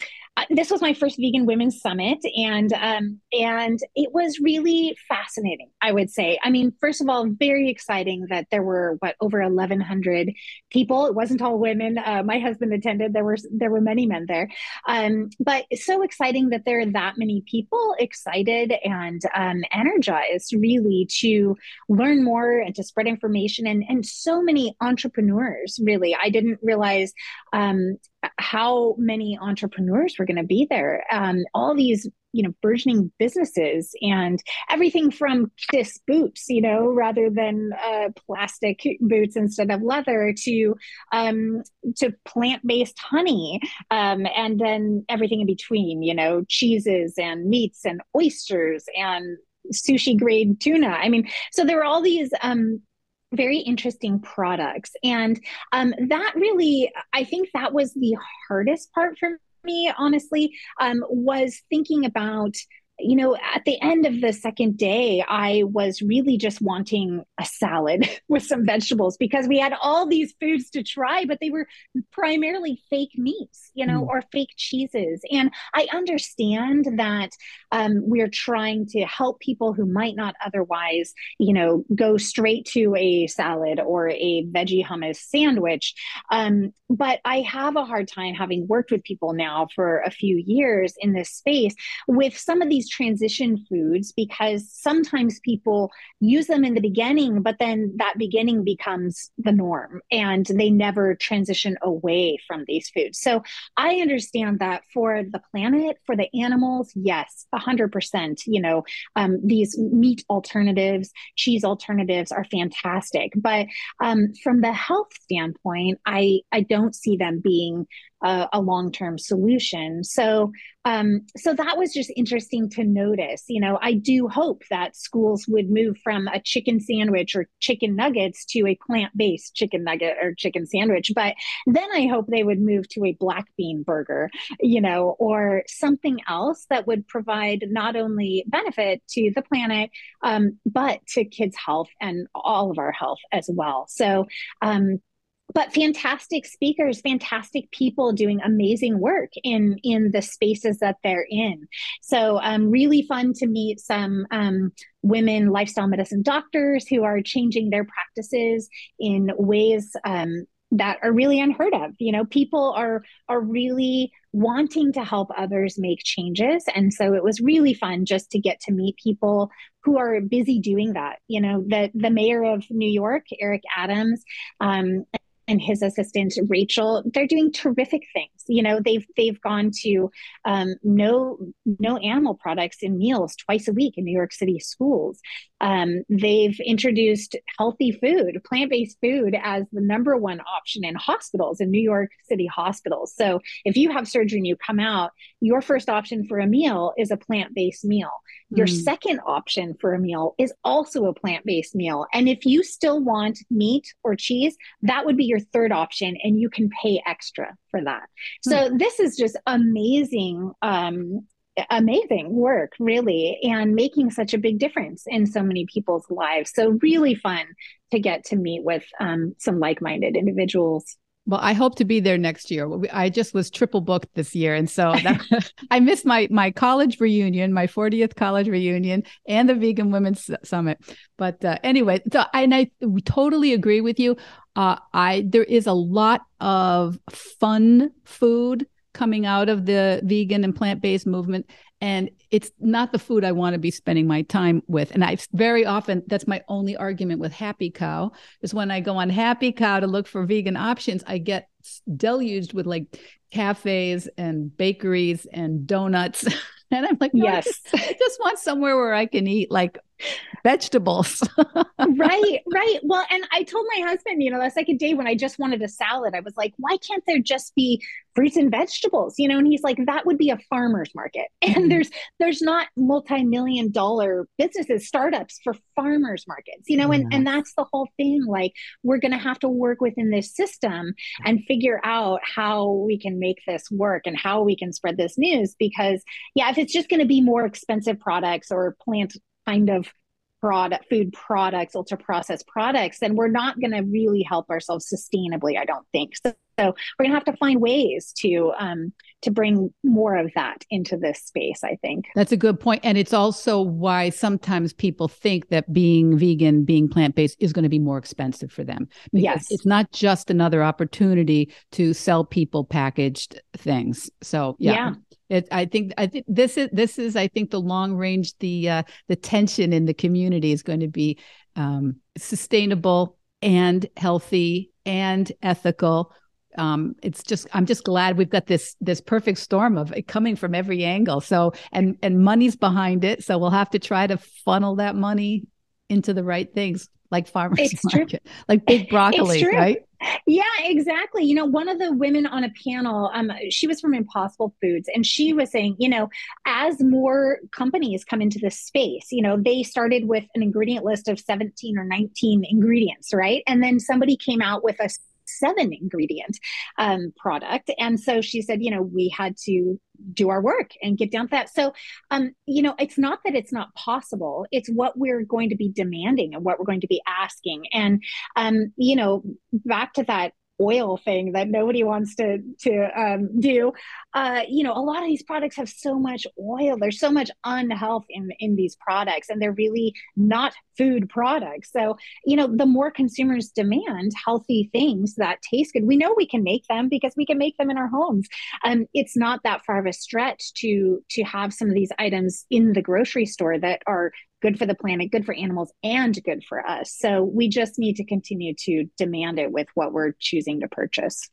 this was my first vegan women's summit and um, and it was really fascinating i would say. I mean first of all very exciting that there were what over 1100 people. It wasn't all women. Uh, my husband attended. There were there were many men there. Um, but so exciting that there are that many people excited and um, energized really to learn more and to spread information. And and so many entrepreneurs really. I didn't realize um, how many entrepreneurs were going to be there. Um, all these, you know, burgeoning businesses and everything from this boots, you know, rather than uh, plastic boots instead of leather, to um, to plant based honey, um, and then everything in between, you know, cheeses and meats and oysters and sushi grade tuna. I mean, so there were all these um, very interesting products. And um, that really, I think that was the hardest part for me, honestly, um, was thinking about you know, at the end of the second day, I was really just wanting a salad with some vegetables because we had all these foods to try, but they were primarily fake meats, you know, mm. or fake cheeses. And I understand that um, we're trying to help people who might not otherwise, you know, go straight to a salad or a veggie hummus sandwich. Um, but I have a hard time having worked with people now for a few years in this space with some of these transition foods because sometimes people use them in the beginning, but then that beginning becomes the norm and they never transition away from these foods. So I understand that for the planet, for the animals, yes, 100%. You know, um, these meat alternatives, cheese alternatives are fantastic. But um, from the health standpoint, I, I don't see them being a, a long-term solution. So um, so that was just interesting to notice. You know, I do hope that schools would move from a chicken sandwich or chicken nuggets to a plant-based chicken nugget or chicken sandwich. But then I hope they would move to a black bean burger, you know, or something else that would provide not only benefit to the planet, um, but to kids' health and all of our health as well. So um, but fantastic speakers fantastic people doing amazing work in in the spaces that they're in. So um, really fun to meet some um, women lifestyle medicine doctors who are changing their practices in ways um, that are really unheard of. You know people are are really wanting to help others make changes. And so it was really fun just to get to meet people who are busy doing that. You know the the mayor of new york eric adams um, and his assistant Rachel, they're doing terrific things. You know, they've they've gone to um, no no animal products in meals twice a week in New York City schools. Um, they've introduced healthy food, plant based food, as the number one option in hospitals in New York City hospitals. So if you have surgery and you come out, your first option for a meal is a plant based meal. Your mm. second option for a meal is also a plant based meal. And if you still want meat or cheese, that would be your third option, and you can pay extra for that. Mm. So this is just amazing um, amazing work, really, and making such a big difference in so many people's lives. So, really fun to get to meet with um, some like minded individuals. Well, I hope to be there next year. I just was triple booked this year, and so that, I missed my my college reunion, my 40th college reunion, and the Vegan Women's Summit. But uh, anyway, so and I totally agree with you. Uh, I there is a lot of fun food coming out of the vegan and plant-based movement and it's not the food I want to be spending my time with. And I very often that's my only argument with Happy Cow is when I go on Happy Cow to look for vegan options, I get deluged with like cafes and bakeries and donuts. And I'm like, no, yes, I just, I just want somewhere where I can eat like vegetables. right, right. Well, and I told my husband, you know, the second day when I just wanted a salad, I was like, why can't there just be fruits and vegetables? You know, and he's like, that would be a farmer's market. And mm-hmm. there's there's not multi-million dollar businesses, startups for farmers markets, you know, and, and that's the whole thing. Like we're gonna have to work within this system and figure out how we can make this work and how we can spread this news. Because yeah, if it's just gonna be more expensive products or plant kind of product food products ultra processed products then we're not going to really help ourselves sustainably i don't think. So, so we're going to have to find ways to um, to bring more of that into this space i think. That's a good point and it's also why sometimes people think that being vegan being plant-based is going to be more expensive for them. Because yes. it's not just another opportunity to sell people packaged things. So yeah, yeah. It, I think I think this is this is I think the long range the uh, the tension in the community is going to be um, sustainable and healthy and ethical. Um, it's just I'm just glad we've got this this perfect storm of it coming from every angle. So and and money's behind it. So we'll have to try to funnel that money into the right things like farmers it's market, true. like big broccoli, right? Yeah, exactly. You know, one of the women on a panel, um, she was from Impossible Foods, and she was saying, you know, as more companies come into this space, you know, they started with an ingredient list of 17 or 19 ingredients, right? And then somebody came out with a seven ingredient um, product. And so she said, you know, we had to do our work and get down to that. So, um, you know, it's not that it's not possible. It's what we're going to be demanding and what we're going to be asking. And, um, you know, back to that oil thing that nobody wants to to um, do. Uh, you know, a lot of these products have so much oil. There's so much unhealth in in these products, and they're really not food products. So, you know, the more consumers demand healthy things that taste good, we know we can make them because we can make them in our homes. Um, it's not that far of a stretch to to have some of these items in the grocery store that are good for the planet, good for animals, and good for us. So we just need to continue to demand it with what we're choosing to purchase.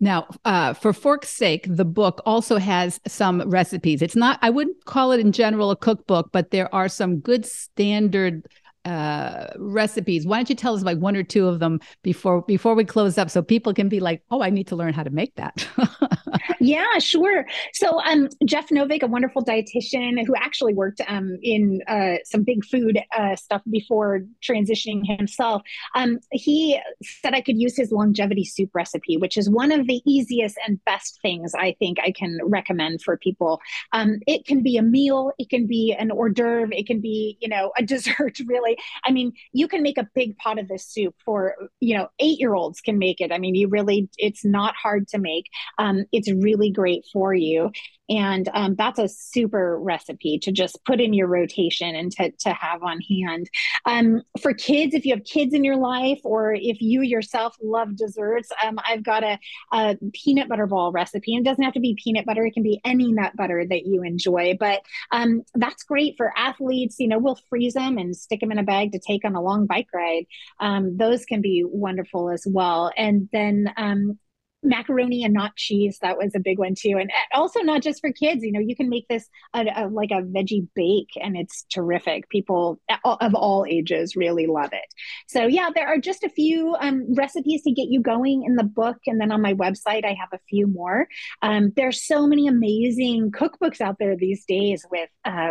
Now, uh, for Fork's sake, the book also has some recipes. It's not, I wouldn't call it in general a cookbook, but there are some good standard uh, recipes. Why don't you tell us like one or two of them before before we close up, so people can be like, "Oh, I need to learn how to make that." yeah, sure. So, um, Jeff Novick, a wonderful dietitian who actually worked um, in uh, some big food uh, stuff before transitioning himself, um, he said I could use his longevity soup recipe, which is one of the easiest and best things I think I can recommend for people. Um, it can be a meal, it can be an hors d'oeuvre, it can be you know a dessert, really I mean, you can make a big pot of this soup for, you know, eight year olds can make it. I mean, you really, it's not hard to make. Um, it's really great for you. And um, that's a super recipe to just put in your rotation and to, to have on hand. Um, for kids, if you have kids in your life or if you yourself love desserts, um, I've got a, a, peanut butter ball recipe. And it doesn't have to be peanut butter, it can be any nut butter that you enjoy. But um, that's great for athletes. You know, we'll freeze them and stick them in a bag to take on a long bike ride. Um, those can be wonderful as well. And then um, macaroni and not cheese that was a big one too and also not just for kids you know you can make this a, a, like a veggie bake and it's terrific people of all ages really love it so yeah there are just a few um, recipes to get you going in the book and then on my website i have a few more um, there's so many amazing cookbooks out there these days with uh,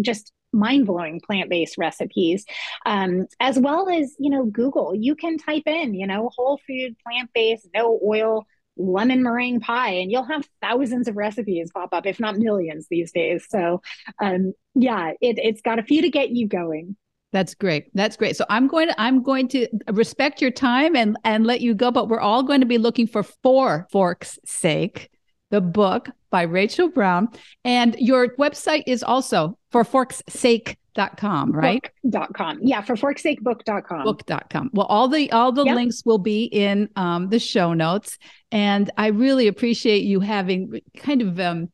just mind-blowing plant-based recipes um, as well as you know google you can type in you know whole food plant-based no oil lemon meringue pie and you'll have thousands of recipes pop up if not millions these days so um, yeah it, it's got a few to get you going that's great. That's great. So I'm going to I'm going to respect your time and and let you go, but we're all going to be looking for four Fork's sake, the book by Rachael Brown. And your website is also for fork's sake.com, right? Book.com. Yeah, for forkssakebook.com. Book.com. Well, all the all the yep. links will be in um, the show notes. And I really appreciate you having kind of um,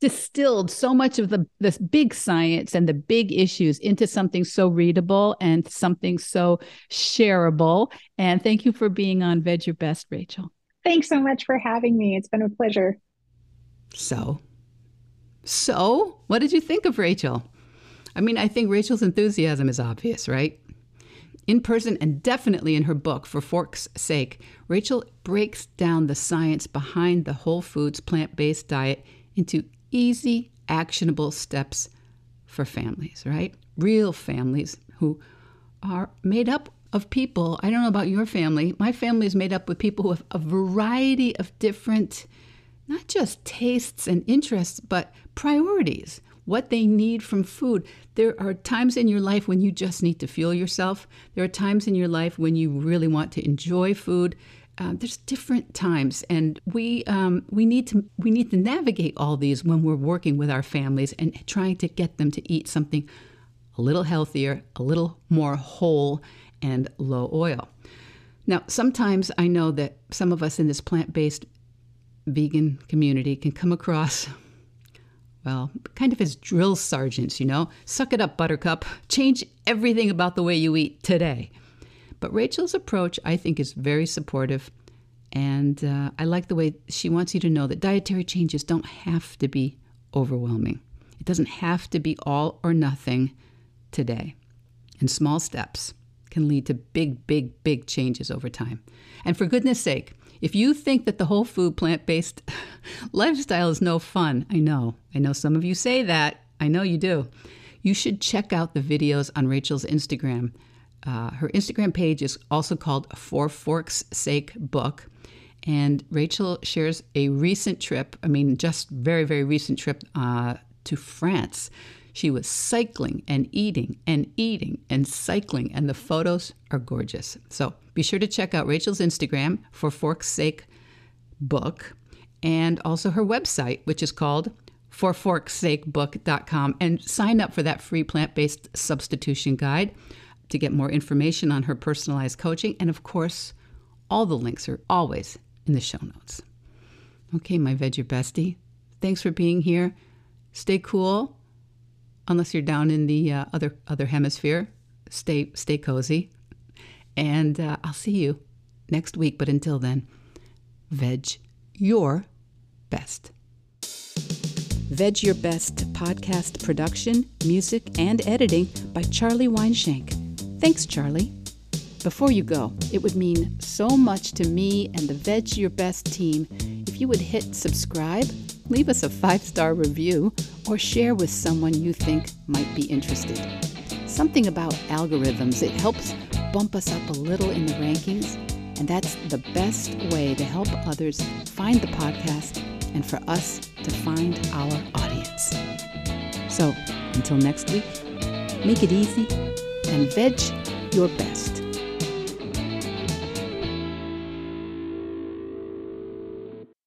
distilled so much of the this big science and the big issues into something so readable and something so shareable. And thank you for being on Veg Your Best, Rachael. Thanks so much for having me. It's been a pleasure. So, so what did you think of Rachael? I mean, I think Rachael's enthusiasm is obvious, right? In person and definitely in her book, For Fork's Sake, Rachael breaks down the science behind the whole foods plant based diet into easy, actionable steps for families, right? Real families who are made up of people. I don't know about your family. My family is made up with people with a variety of different, not just tastes and interests, but priorities what they need from food. There are times in your life when you just need to fuel yourself. There are times in your life when you really want to enjoy food. Uh, there's different times, and we um, we need to we need to navigate all these when we're working with our families and trying to get them to eat something a little healthier, a little more whole, and low oil. Now, sometimes I know that some of us in this plant based vegan community can come across well, kind of as drill sergeants, you know. Suck it up, Buttercup. Change everything about the way you eat today. But Rachael's approach, I think, is very supportive. And uh, I like the way she wants you to know that dietary changes don't have to be overwhelming. It doesn't have to be all or nothing today. in small steps can lead to big, big, big changes over time. And for goodness sake, if you think that the whole food plant based lifestyle is no fun, I know. I know some of you say that. I know you do. You should check out the videos on Rachael's Instagram. Uh, her Instagram page is also called For Fork's Sake Book. And Rachael shares a recent trip, I mean, just very, very recent trip uh, to France. She was cycling and eating and eating and cycling, and the photos are gorgeous. So be sure to check out Rachael's Instagram for Fork's Sake book and also her website, which is called forforkssakebook.com, and sign up for that free plant based substitution guide to get more information on her personalized coaching. And of course, all the links are always in the show notes. Okay, my veggie bestie. Thanks for being here. Stay cool unless you're down in the uh, other other hemisphere. Stay stay cozy, and uh, I'll see you next week. But until then, veg your best. Veg Your Best podcast production, music, and editing by Charlie Weinshank. Thanks, Charlie. Before you go, it would mean so much to me and the Veg Your Best team if you would hit subscribe leave us a five star review, or share with someone you think might be interested. Something about algorithms, it helps bump us up a little in the rankings, and that's the best way to help others find the podcast and for us to find our audience. So, until next week, make it easy and veg your best.